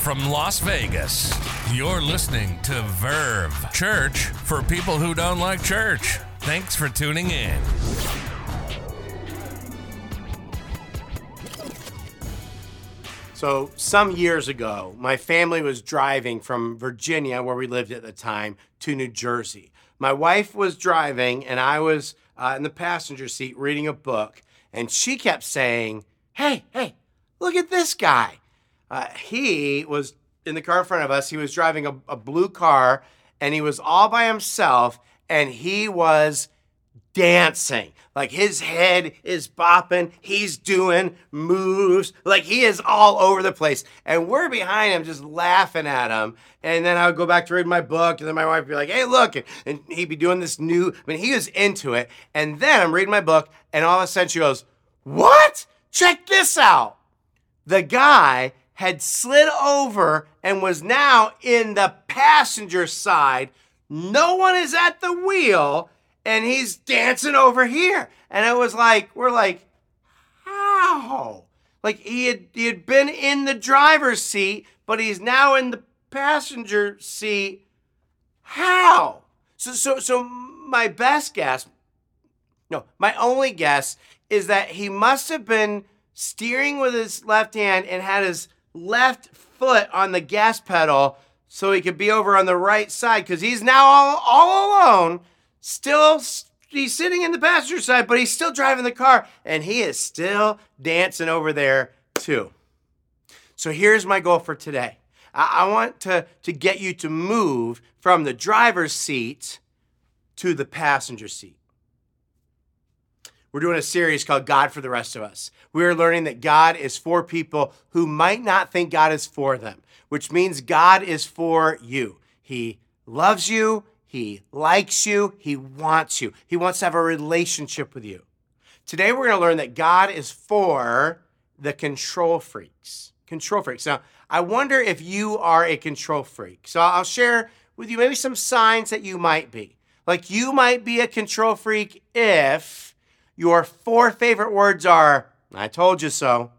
from Las Vegas. You're listening to Verve Church for people who don't like church. Thanks for tuning in. So, some years ago, my family was driving from Virginia, where we lived at the time, to New Jersey. My wife was driving, and I was uh, in the passenger seat reading a book, and she kept saying, Hey, hey, look at this guy. Uh, he was in the car in front of us. He was driving a, a blue car, and he was all by himself, and he was dancing. Like his head is bopping, he's doing moves, like he is all over the place. And we're behind him just laughing at him. And then I would go back to read my book, and then my wife would be like, hey, look. And he'd be doing this new, I mean, he was into it. And then I'm reading my book, and all of a sudden she goes, What? Check this out. The guy had slid over and was now in the passenger side. No one is at the wheel and he's dancing over here. And it was like, we're like, how? Like he had he had been in the driver's seat, but he's now in the passenger seat. How? So so so my best guess, no, my only guess is that he must have been steering with his left hand and had his left foot on the gas pedal so he could be over on the right side because he's now all, all alone still he's sitting in the passenger side, but he's still driving the car and he is still dancing over there too. So here's my goal for today. I, I want to, to get you to move from the driver's seat to the passenger seat. We're doing a series called God for the Rest of Us. We're learning that God is for people who might not think God is for them, which means God is for you. He loves you, he likes you. He wants you. He wants to have a relationship with you. Today, we're going to learn that God is for the control freaks. Control freaks. Now, I wonder if you are a control freak. So I'll share with you maybe some signs that you might be. Like you might be a control freak if your four favorite words are, I told you so,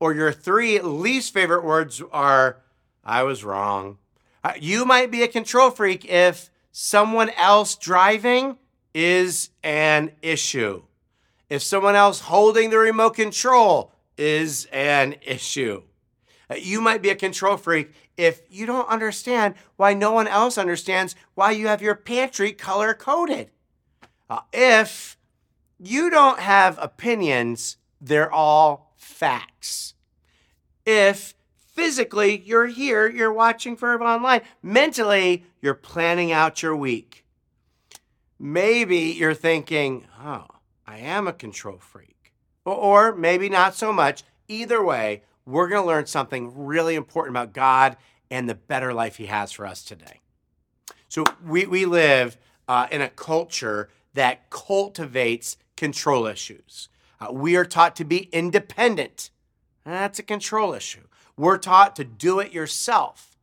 or your three least favorite words are, I was wrong. Uh, you might be a control freak if someone else driving is an issue. If someone else holding the remote control is an issue. Uh, you might be a control freak if you don't understand why no one else understands why you have your pantry color coded. Uh, if you don't have opinions, they're all facts. If Physically, you're here, you're watching Verve Online. Mentally, you're planning out your week. Maybe you're thinking, oh, I am a control freak. Or maybe not so much. Either way, we're going to learn something really important about God and the better life He has for us today. So, we, we live uh, in a culture that cultivates control issues. Uh, we are taught to be independent. That's a control issue. We're taught to do it yourself.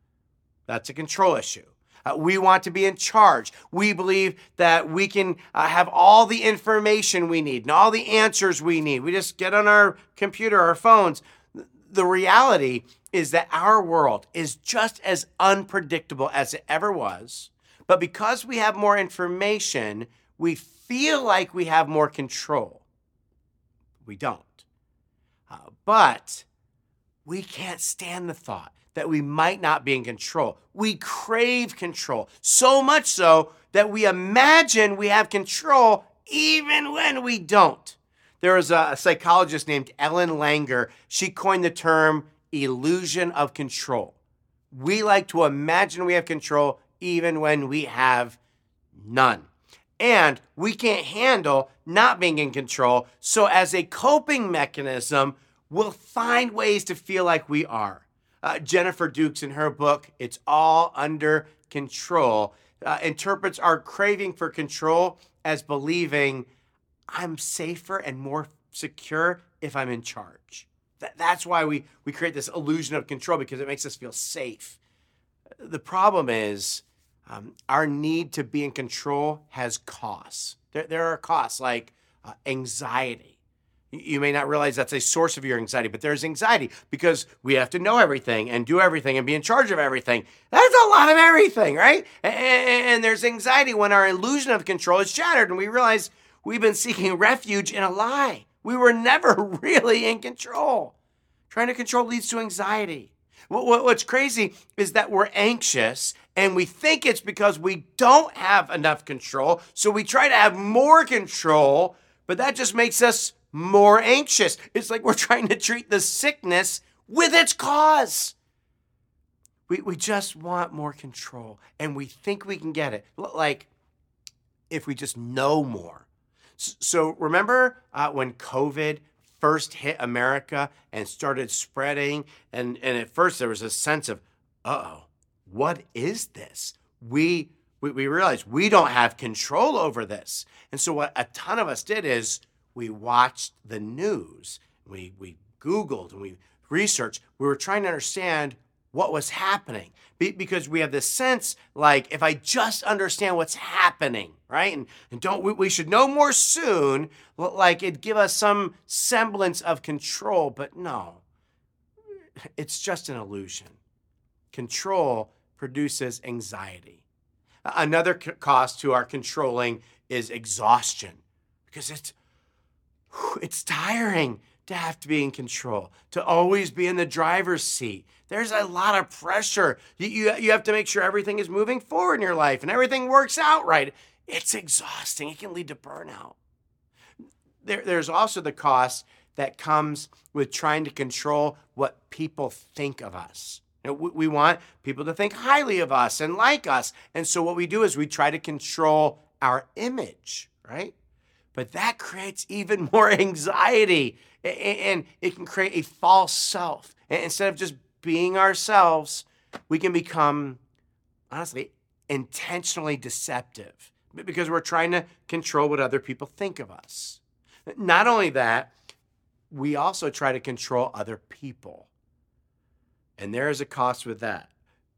That's a control issue. Uh, we want to be in charge. We believe that we can uh, have all the information we need and all the answers we need. We just get on our computer, our phones. The reality is that our world is just as unpredictable as it ever was. But because we have more information, we feel like we have more control. We don't. Uh, but we can't stand the thought that we might not be in control. We crave control, so much so that we imagine we have control even when we don't. There was a psychologist named Ellen Langer. She coined the term illusion of control. We like to imagine we have control even when we have none. And we can't handle not being in control. So, as a coping mechanism, we'll find ways to feel like we are. Uh, Jennifer Dukes, in her book, It's All Under Control, uh, interprets our craving for control as believing I'm safer and more secure if I'm in charge. That, that's why we, we create this illusion of control because it makes us feel safe. The problem is um, our need to be in control has costs. There, there are costs like uh, anxiety, You may not realize that's a source of your anxiety, but there's anxiety because we have to know everything and do everything and be in charge of everything. That's a lot of everything, right? And there's anxiety when our illusion of control is shattered and we realize we've been seeking refuge in a lie. We were never really in control. Trying to control leads to anxiety. What's crazy is that we're anxious and we think it's because we don't have enough control. So we try to have more control, but that just makes us more anxious. It's like we're trying to treat the sickness with its cause. We, we just want more control and we think we can get it. Like if we just know more. So remember uh, when COVID first hit America and started spreading, and, and at first there was a sense of, oh, what is this? We, we, we realized we don't have control over this. And so what a ton of us did is we watched the news, we, we Googled and we researched. We were trying to understand what was happening. Be- because we have this sense like if i just understand what's happening right? And, and don't we, we should know more soon like it'd give us some semblance of control but no. It's just an illusion. Control produces anxiety. Another c- cost to our controlling is exhaustion because it's it's tiring to have to be in control, to always be in the driver's seat. There's a lot of pressure. You, you, you have to make sure everything is moving forward in your life and everything works out right. It's exhausting. It can lead to burnout. There, there's also the cost that comes with trying to control what people think of us. You know, we, we want people to think highly of us and like us. And so what we do is we try to control our image, right? But that creates even more anxiety and it can create a false self. Instead of just being ourselves, we can become, honestly, intentionally deceptive because we're trying to control what other people think of us. Not only that, we also try to control other people. And there is a cost with that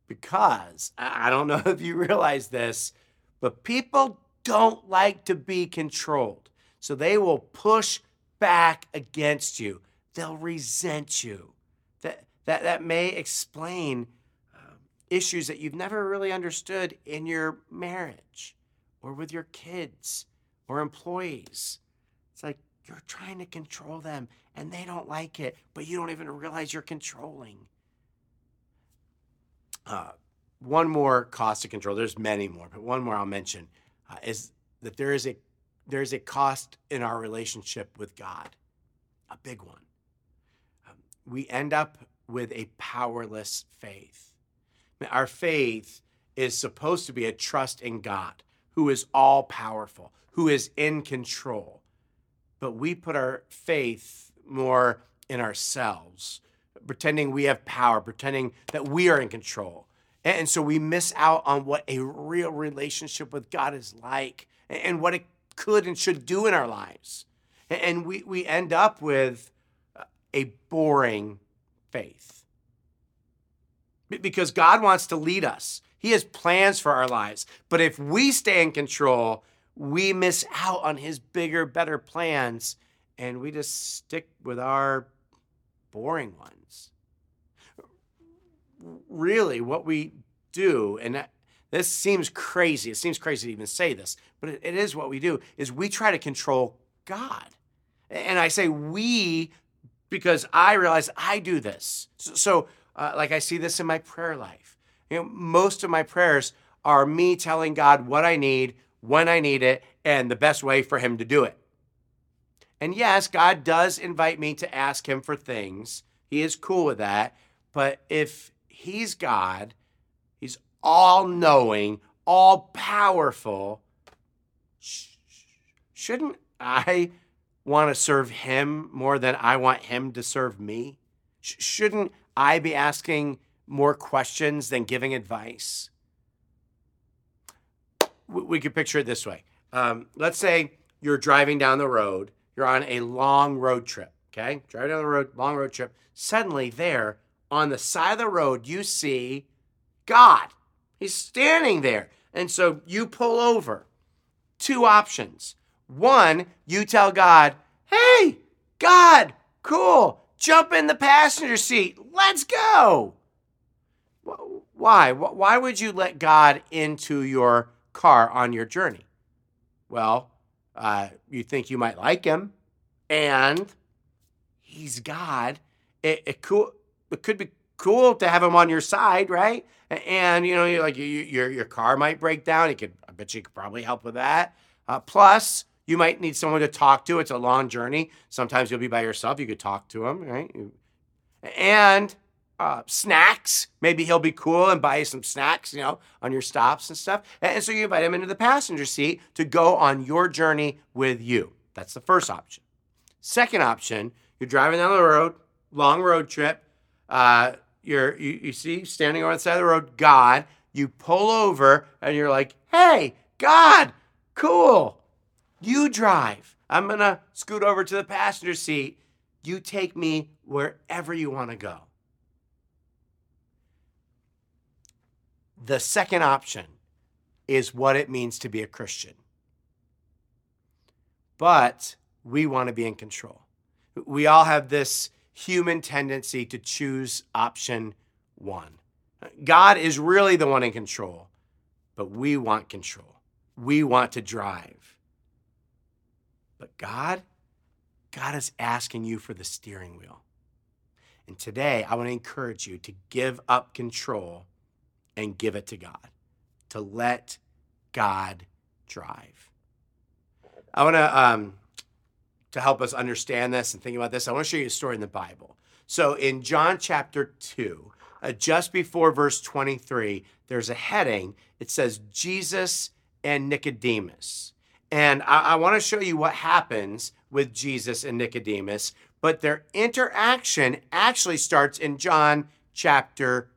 because I don't know if you realize this, but people don't like to be controlled. So they will push back against you. They'll resent you. That, that, that may explain uh, issues that you've never really understood in your marriage or with your kids or employees. It's like you're trying to control them and they don't like it, but you don't even realize you're controlling. Uh, one more cost of control, there's many more, but one more I'll mention uh, is that there is a there's a cost in our relationship with God, a big one. Um, we end up with a powerless faith. Our faith is supposed to be a trust in God, who is all powerful, who is in control. But we put our faith more in ourselves, pretending we have power, pretending that we are in control. And so we miss out on what a real relationship with God is like and what it could and should do in our lives. And we, we end up with uh, a boring faith. Because God wants to lead us, He has plans for our lives. But if we stay in control, we miss out on His bigger, better plans, and we just stick with our boring ones. Really, what we do, and this seems crazy. It seems crazy to even say this, but it, it is what we do, is we try to control God. And I say we because I realize I do this. So, so uh, like I see this in my prayer life. You know, most of my prayers are me telling God what I need, when I need it, and the best way for Him to do it. And yes, God does invite me to ask Him for things. He is cool with that. But if He's God He's all knowing, all powerful, shouldn't I want to serve him more than I want him to serve me? Shouldn't I be asking more questions than giving advice? We could picture it this way. Um, let's say you're driving down the road, you're on a long road trip, okay? Driving down the road, long road trip. Suddenly, there on the side of the road, you see God. He's standing there. And so you pull over. Two options. One, you tell God, hey, God, cool. Jump in the passenger seat. Let's go. Why? Why would you let God into your car on your journey? Well, uh, you think you might like him, and he's God. It, it cool. It could be cool to have him on your side, right? And you know, like your your car might break down. He could. I bet you could probably help with that. Uh, plus, you might need someone to talk to. It's a long journey. Sometimes you'll be by yourself. You could talk to him, right? And uh, snacks. Maybe he'll be cool and buy you some snacks, you know, on your stops and stuff. And so you invite him into the passenger seat to go on your journey with you. That's the first option. Second option, you're driving down the road, long road trip. Uh, you're you, you see standing on the side of the road, God. You pull over and you're like, "Hey, God, cool. You drive. I'm gonna scoot over to the passenger seat. You take me wherever you want to go." The second option is what it means to be a Christian. But we want to be in control. We all have this human tendency to choose option one. God is really the one in control, but we want control. We want to drive. But God, God is asking you for the steering wheel. And today, I want to encourage you to give up control and give it to God, to let God drive. I want to, um, to help us understand this and think about this, I want to show you a story in the Bible. So in John chapter 2, uh, just before verse 23, there's a heading. It says Jesus and Nicodemus. And I, I want to show you what happens with Jesus and Nicodemus, but their interaction actually starts in John chapter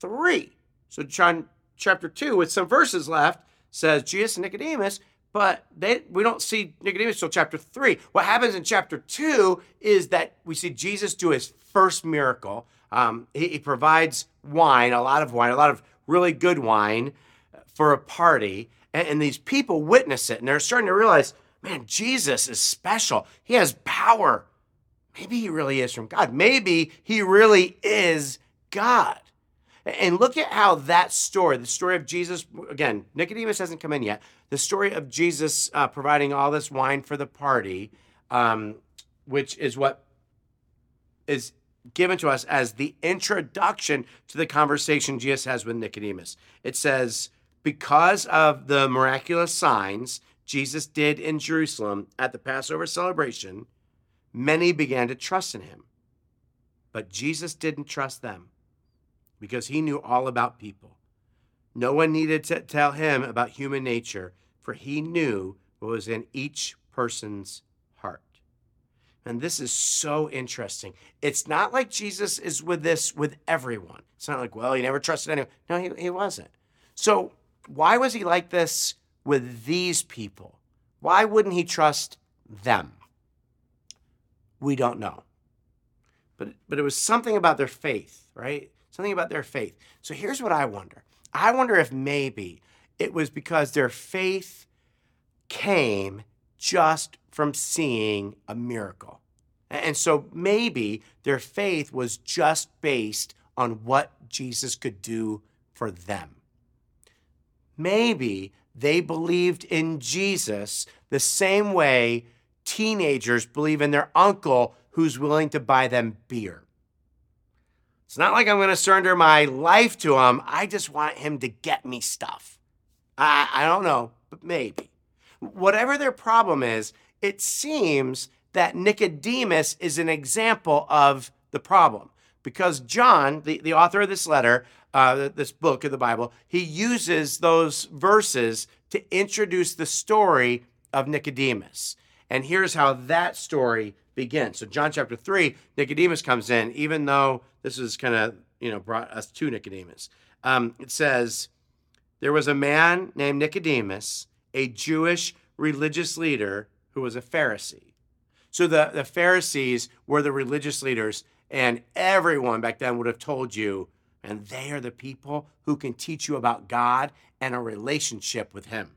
3. So John chapter 2, with some verses left, says Jesus and Nicodemus, but they, we don't see Nicodemus till chapter 3. What happens in chapter 2 is that we see Jesus do his first miracle. Um, he, he provides wine, a lot of wine, a lot of really good wine for a party. And, and these people witness it and they're starting to realize, man, Jesus is special. He has power. Maybe he really is from God. Maybe he really is God. And look at how that story, the story of Jesus, again, Nicodemus hasn't come in yet. The story of Jesus uh, providing all this wine for the party, um, which is what is given to us as the introduction to the conversation Jesus has with Nicodemus. It says, because of the miraculous signs Jesus did in Jerusalem at the Passover celebration, many began to trust in him. But Jesus didn't trust them because he knew all about people. No one needed to tell him about human nature, for he knew what was in each person's heart. And this is so interesting. It's not like Jesus is with this with everyone. It's not like, well, he never trusted anyone. No, he, he wasn't. So, why was he like this with these people? Why wouldn't he trust them? We don't know. But, but it was something about their faith, right? something about their faith. So here's what I wonder I wonder if maybe it was because their faith came just from seeing a miracle. And so maybe their faith was just based on what Jesus could do for them. Maybe they believed in Jesus the same way teenagers believe in their uncle who's willing to buy them beer. It's not like I'm going to surrender my life to him. I just want him to get me stuff. I, I don't know, but maybe. Whatever their problem is, it seems that Nicodemus is an example of the problem. Because John, the, the author of this letter, uh, this book of the Bible, he uses those verses to introduce the story of Nicodemus. And here's how that story begins. So, John chapter 3, Nicodemus comes in, even though this is kind of, you know, brought us to Nicodemus. Um, it says, There was a man named Nicodemus, a Jewish religious leader who was a Pharisee. So, the, the Pharisees were the religious leaders, and everyone back then would have told you, and they are the people who can teach you about God and a relationship with Him.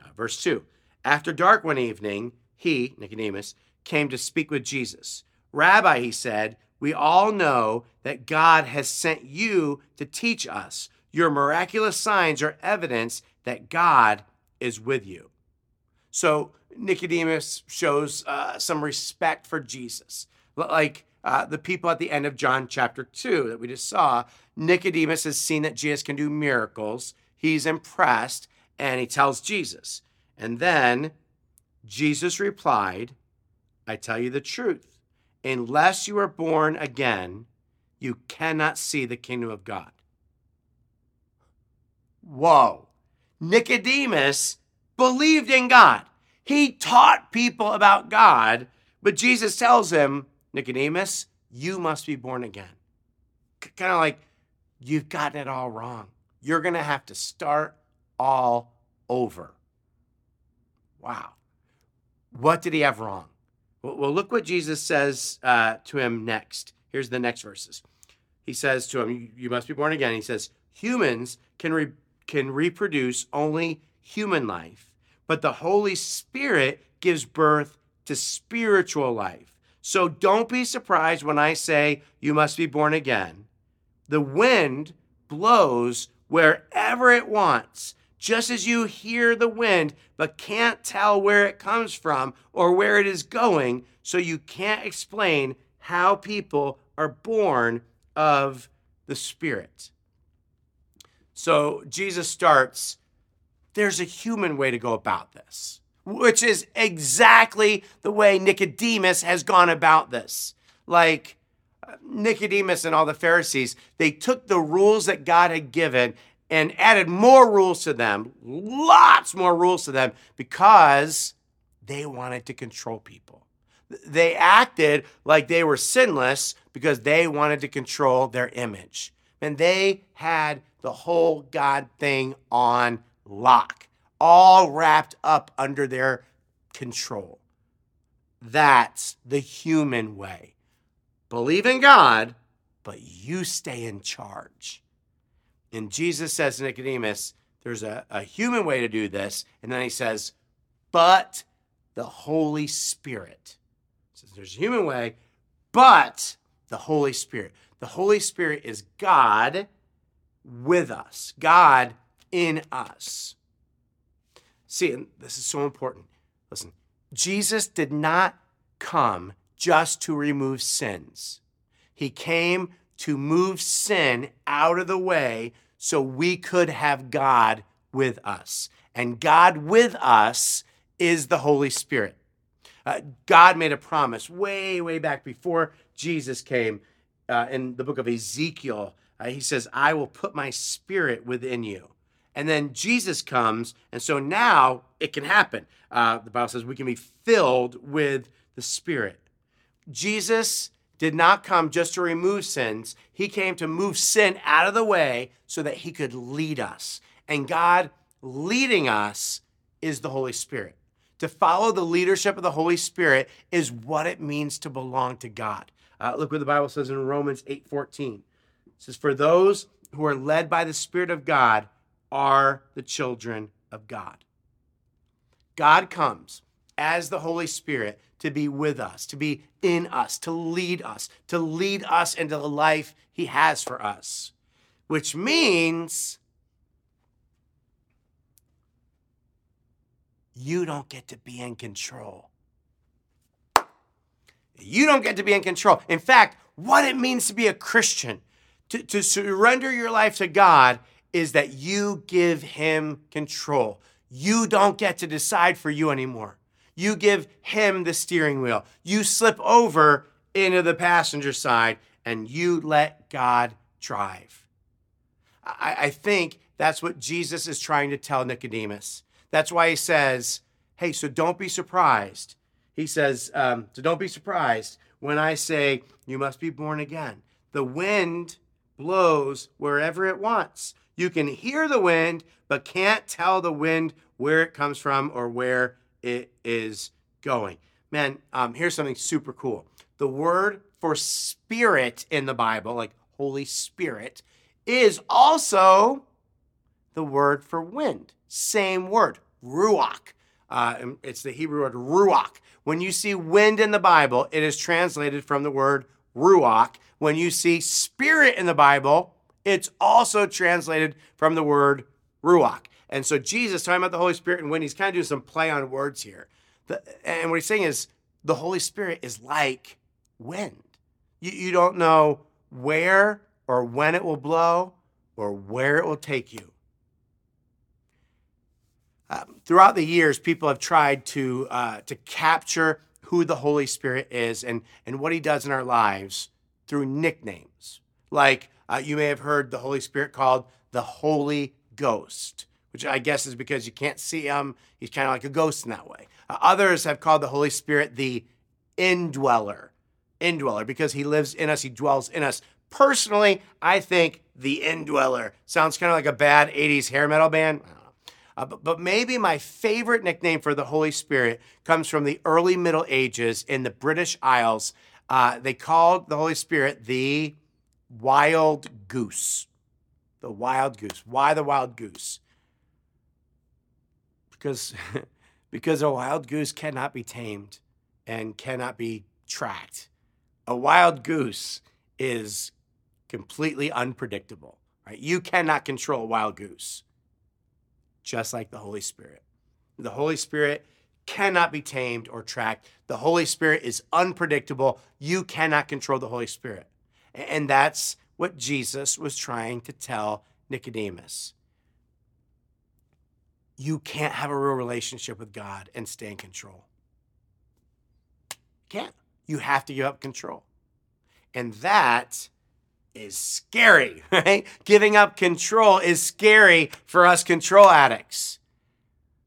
Uh, verse 2 After dark one evening, he, Nicodemus, came to speak with Jesus. Rabbi, he said, we all know that God has sent you to teach us. Your miraculous signs are evidence that God is with you. So Nicodemus shows uh, some respect for Jesus. Like uh, the people at the end of John chapter 2 that we just saw, Nicodemus has seen that Jesus can do miracles. He's impressed and he tells Jesus. And then Jesus replied, I tell you the truth. Unless you are born again, you cannot see the kingdom of God. Whoa. Nicodemus believed in God. He taught people about God, but Jesus tells him, Nicodemus, you must be born again. Kind of like, you've gotten it all wrong. You're going to have to start all over. Wow. What did he have wrong? Well, look what Jesus says uh, to him next. Here's the next verses. He says to him, You must be born again. He says, Humans can, re- can reproduce only human life, but the Holy Spirit gives birth to spiritual life. So don't be surprised when I say you must be born again. The wind blows wherever it wants, just as you hear the wind but can't tell where it comes from or where it is going, so you can't explain how people are born of the Spirit. So Jesus starts there's a human way to go about this, which is exactly the way Nicodemus has gone about this. Like, uh, Nicodemus and all the Pharisees, they took the rules that God had given and added more rules to them, lots more rules to them, because they wanted to control people. They acted like they were sinless because they wanted to control their image. And they had the whole God thing on lock, all wrapped up under their control. That's the human way. Believe in God, but you stay in charge. And Jesus says to Nicodemus, there's a, a human way to do this. And then he says, but the Holy Spirit. He says there's a human way, but the Holy Spirit. The Holy Spirit is God with us, God in us. See, and this is so important. Listen, Jesus did not come just to remove sins. He came to move sin out of the way so we could have God with us. And God with us is the Holy Spirit. Uh, God made a promise way, way back before Jesus came uh, in the book of Ezekiel. Uh, he says, I will put my spirit within you. And then Jesus comes, and so now it can happen. Uh, the Bible says we can be filled with the Spirit. Jesus did not come just to remove sins, He came to move sin out of the way so that He could lead us. And God leading us is the Holy Spirit. To follow the leadership of the Holy Spirit is what it means to belong to God. Uh, look what the Bible says in Romans 8:14. It says, "For those who are led by the Spirit of God are the children of God." God comes as the Holy Spirit to be with us, to be in us, to lead us, to lead us into the life He has for us, which means you don't get to be in control. You don't get to be in control. In fact, what it means to be a Christian, to, to surrender your life to God, is that you give Him control. You don't get to decide for you anymore you give him the steering wheel. You slip over into the passenger side and you let God drive. I, I think that's what Jesus is trying to tell Nicodemus. That's why he says, Hey, so don't be surprised. He says, um, So don't be surprised when I say you must be born again. The wind blows wherever it wants. You can hear the wind, but can't tell the wind where it comes from or where it is going. Man, um, here's something super cool. The word for spirit in the Bible, like Holy Spirit, is also the word for wind. Same word, ruach. Uh, it's the Hebrew word ruach. When you see wind in the Bible, it is translated from the word ruach. When you see spirit in the Bible, it's also translated from the word ruach. And so Jesus talking about the Holy Spirit and when he's kind of doing some play on words here. The, and what he's saying is the Holy Spirit is like wind. You, you don't know where or when it will blow or where it will take you. Um, throughout the years, people have tried to uh, to capture who the Holy Spirit is and and what He does in our lives through nicknames. Like uh, you may have heard the Holy Spirit called the Holy Ghost, which I guess is because you can't see him. He's kind of like a ghost in that way. Uh, others have called the Holy Spirit the indweller, indweller because he lives in us, he dwells in us. Personally, I think the indweller sounds kind of like a bad 80s hair metal band. Uh, but, but maybe my favorite nickname for the Holy Spirit comes from the early Middle Ages in the British Isles. Uh, they called the Holy Spirit the wild goose. The wild goose. Why the wild goose? Because, because a wild goose cannot be tamed and cannot be tracked. A wild goose is completely unpredictable, right? You cannot control a wild goose just like the Holy Spirit. The Holy Spirit cannot be tamed or tracked. The Holy Spirit is unpredictable. You cannot control the Holy Spirit. And that's what Jesus was trying to tell Nicodemus. You can't have a real relationship with God and stay in control. You can't. You have to give up control. And that is scary, right? Giving up control is scary for us control addicts.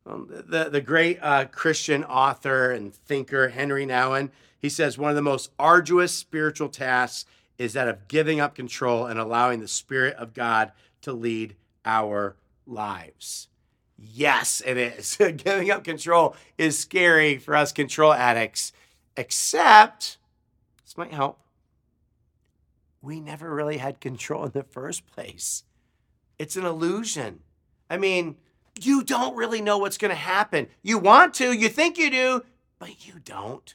The, the great uh, Christian author and thinker, Henri Nouwen, he says one of the most arduous spiritual tasks is that of giving up control and allowing the Spirit of God to lead our lives. Yes, it is. giving up control is scary for us control addicts, except this might help we never really had control in the first place. It's an illusion. I mean, you don't really know what's going to happen. You want to, you think you do, but you don't.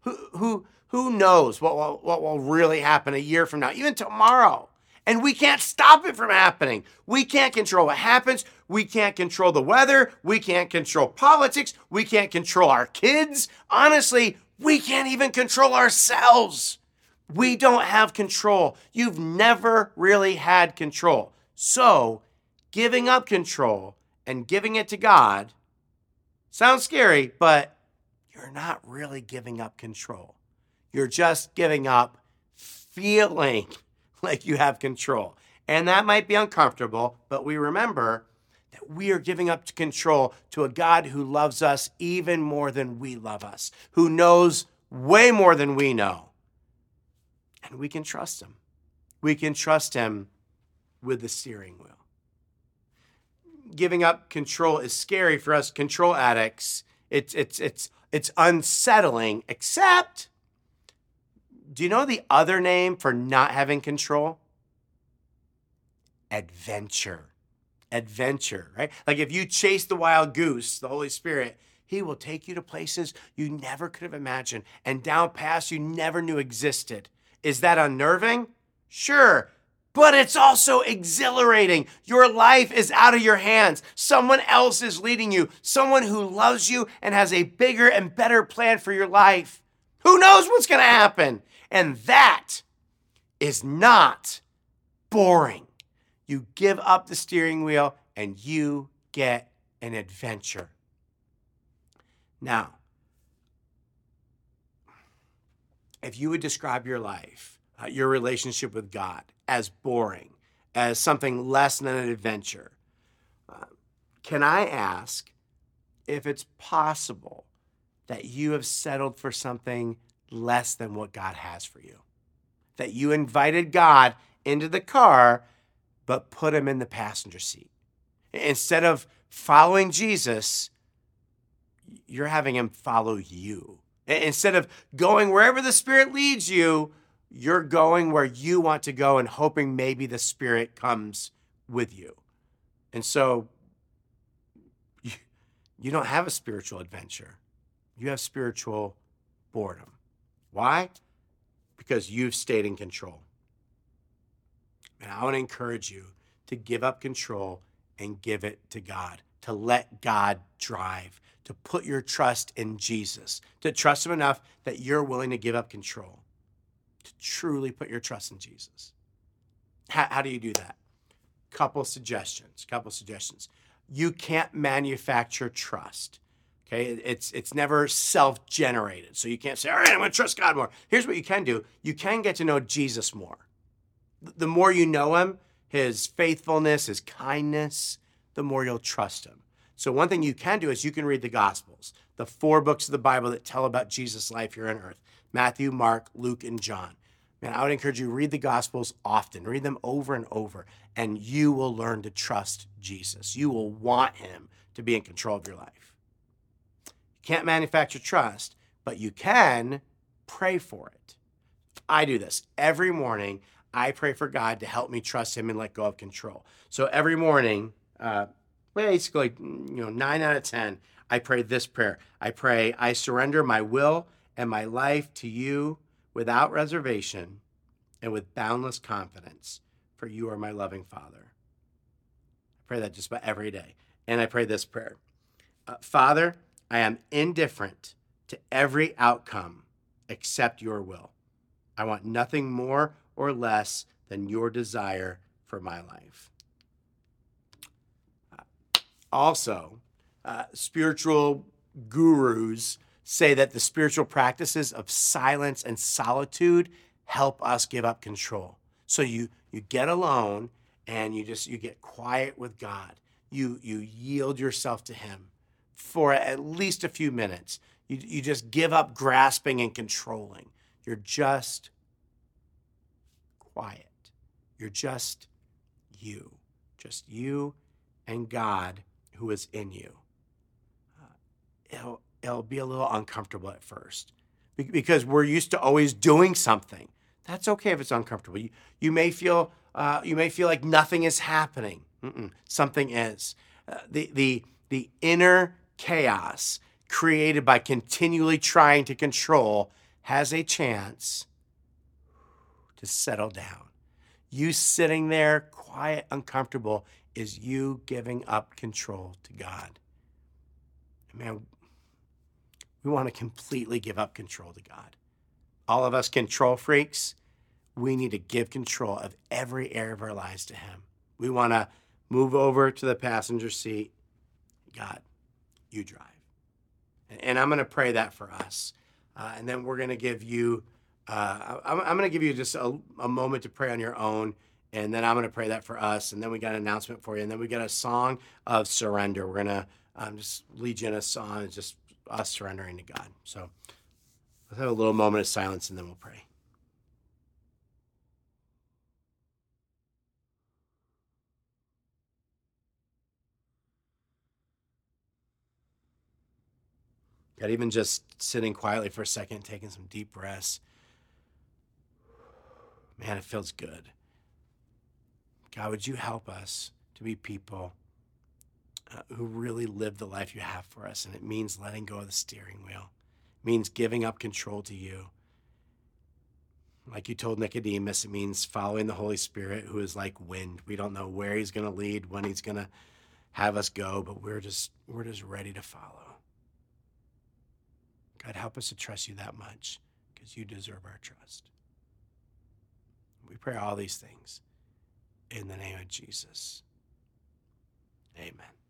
Who who who knows what will, what will really happen a year from now, even tomorrow? And we can't stop it from happening. We can't control what happens. We can't control the weather. We can't control politics. We can't control our kids. Honestly, we can't even control ourselves. We don't have control. You've never really had control. So, giving up control and giving it to God sounds scary, but you're not really giving up control. You're just giving up feeling like you have control. And that might be uncomfortable, but we remember that we are giving up control to a God who loves us even more than we love us, who knows way more than we know and we can trust Him. We can trust Him with the steering wheel. Giving up control is scary for us control addicts. It's, it's, it's, it's unsettling, except, do you know the other name for not having control? Adventure. Adventure, right? Like if you chase the wild goose, the Holy Spirit, he will take you to places you never could have imagined and down paths you never knew existed. Is that unnerving? Sure. But it's also exhilarating. Your life is out of your hands. Someone else is leading you, someone who loves you and has a bigger and better plan for your life. Who knows what's going to happen? And that is not boring. You give up the steering wheel and you get an adventure. Now, if you would describe your life, uh, your relationship with God, as boring, as something less than an adventure, uh, can I ask if it's possible that you have settled for something less than what God has for you? That you invited God into the car, but put him in the passenger seat. Instead of following Jesus, you're having him follow you. Instead of going wherever the Spirit leads you, you're going where you want to go and hoping maybe the Spirit comes with you. And so you don't have a spiritual adventure. You have spiritual boredom. Why? Because you've stayed in control. And I want to encourage you to give up control and give it to God, to let God drive, to put your trust in Jesus, to trust Him enough that you're willing to give up control, to truly put your trust in Jesus. How, how do you do that? Couple suggestions. Couple suggestions. You can't manufacture trust. Okay, it's it's never self-generated. So you can't say, "All right, I'm going to trust God more." Here's what you can do. You can get to know Jesus more. The more you know him, his faithfulness, his kindness, the more you'll trust him. So one thing you can do is you can read the gospels, the four books of the Bible that tell about Jesus' life here on earth. Matthew, Mark, Luke, and John. Man, I would encourage you read the Gospels often, read them over and over, and you will learn to trust Jesus. You will want Him to be in control of your life. Can't manufacture trust, but you can pray for it. I do this every morning. I pray for God to help me trust Him and let go of control. So every morning, uh, basically, you know, nine out of 10, I pray this prayer. I pray, I surrender my will and my life to you without reservation and with boundless confidence, for you are my loving Father. I pray that just about every day. And I pray this prayer uh, Father, I am indifferent to every outcome except your will. I want nothing more or less than your desire for my life. Uh, also, uh, spiritual gurus say that the spiritual practices of silence and solitude help us give up control. So you you get alone and you just you get quiet with God. You you yield yourself to him for at least a few minutes. You you just give up grasping and controlling. You're just quiet. You're just you. Just you and God who is in you. Uh, it'll, it'll be a little uncomfortable at first because we're used to always doing something. That's okay if it's uncomfortable. You, you may feel uh, you may feel like nothing is happening. Mm-mm, something is. Uh, the the the inner chaos created by continually trying to control has a chance to settle down. You sitting there quiet, uncomfortable, is you giving up control to God. Man, we want to completely give up control to God. All of us control freaks, we need to give control of every area of our lives to Him. We want to move over to the passenger seat. God, you drive. And I'm going to pray that for us. Uh, and then we're going to give you, uh, I'm, I'm going to give you just a, a moment to pray on your own. And then I'm going to pray that for us. And then we got an announcement for you. And then we got a song of surrender. We're going to um, just lead you in a song, just us surrendering to God. So let's have a little moment of silence and then we'll pray. God, even just sitting quietly for a second, taking some deep breaths. Man, it feels good. God, would you help us to be people uh, who really live the life you have for us? And it means letting go of the steering wheel, it means giving up control to you. Like you told Nicodemus, it means following the Holy Spirit, who is like wind. We don't know where he's going to lead, when he's going to have us go, but we're just we're just ready to follow. God, help us to trust you that much because you deserve our trust. We pray all these things in the name of Jesus. Amen.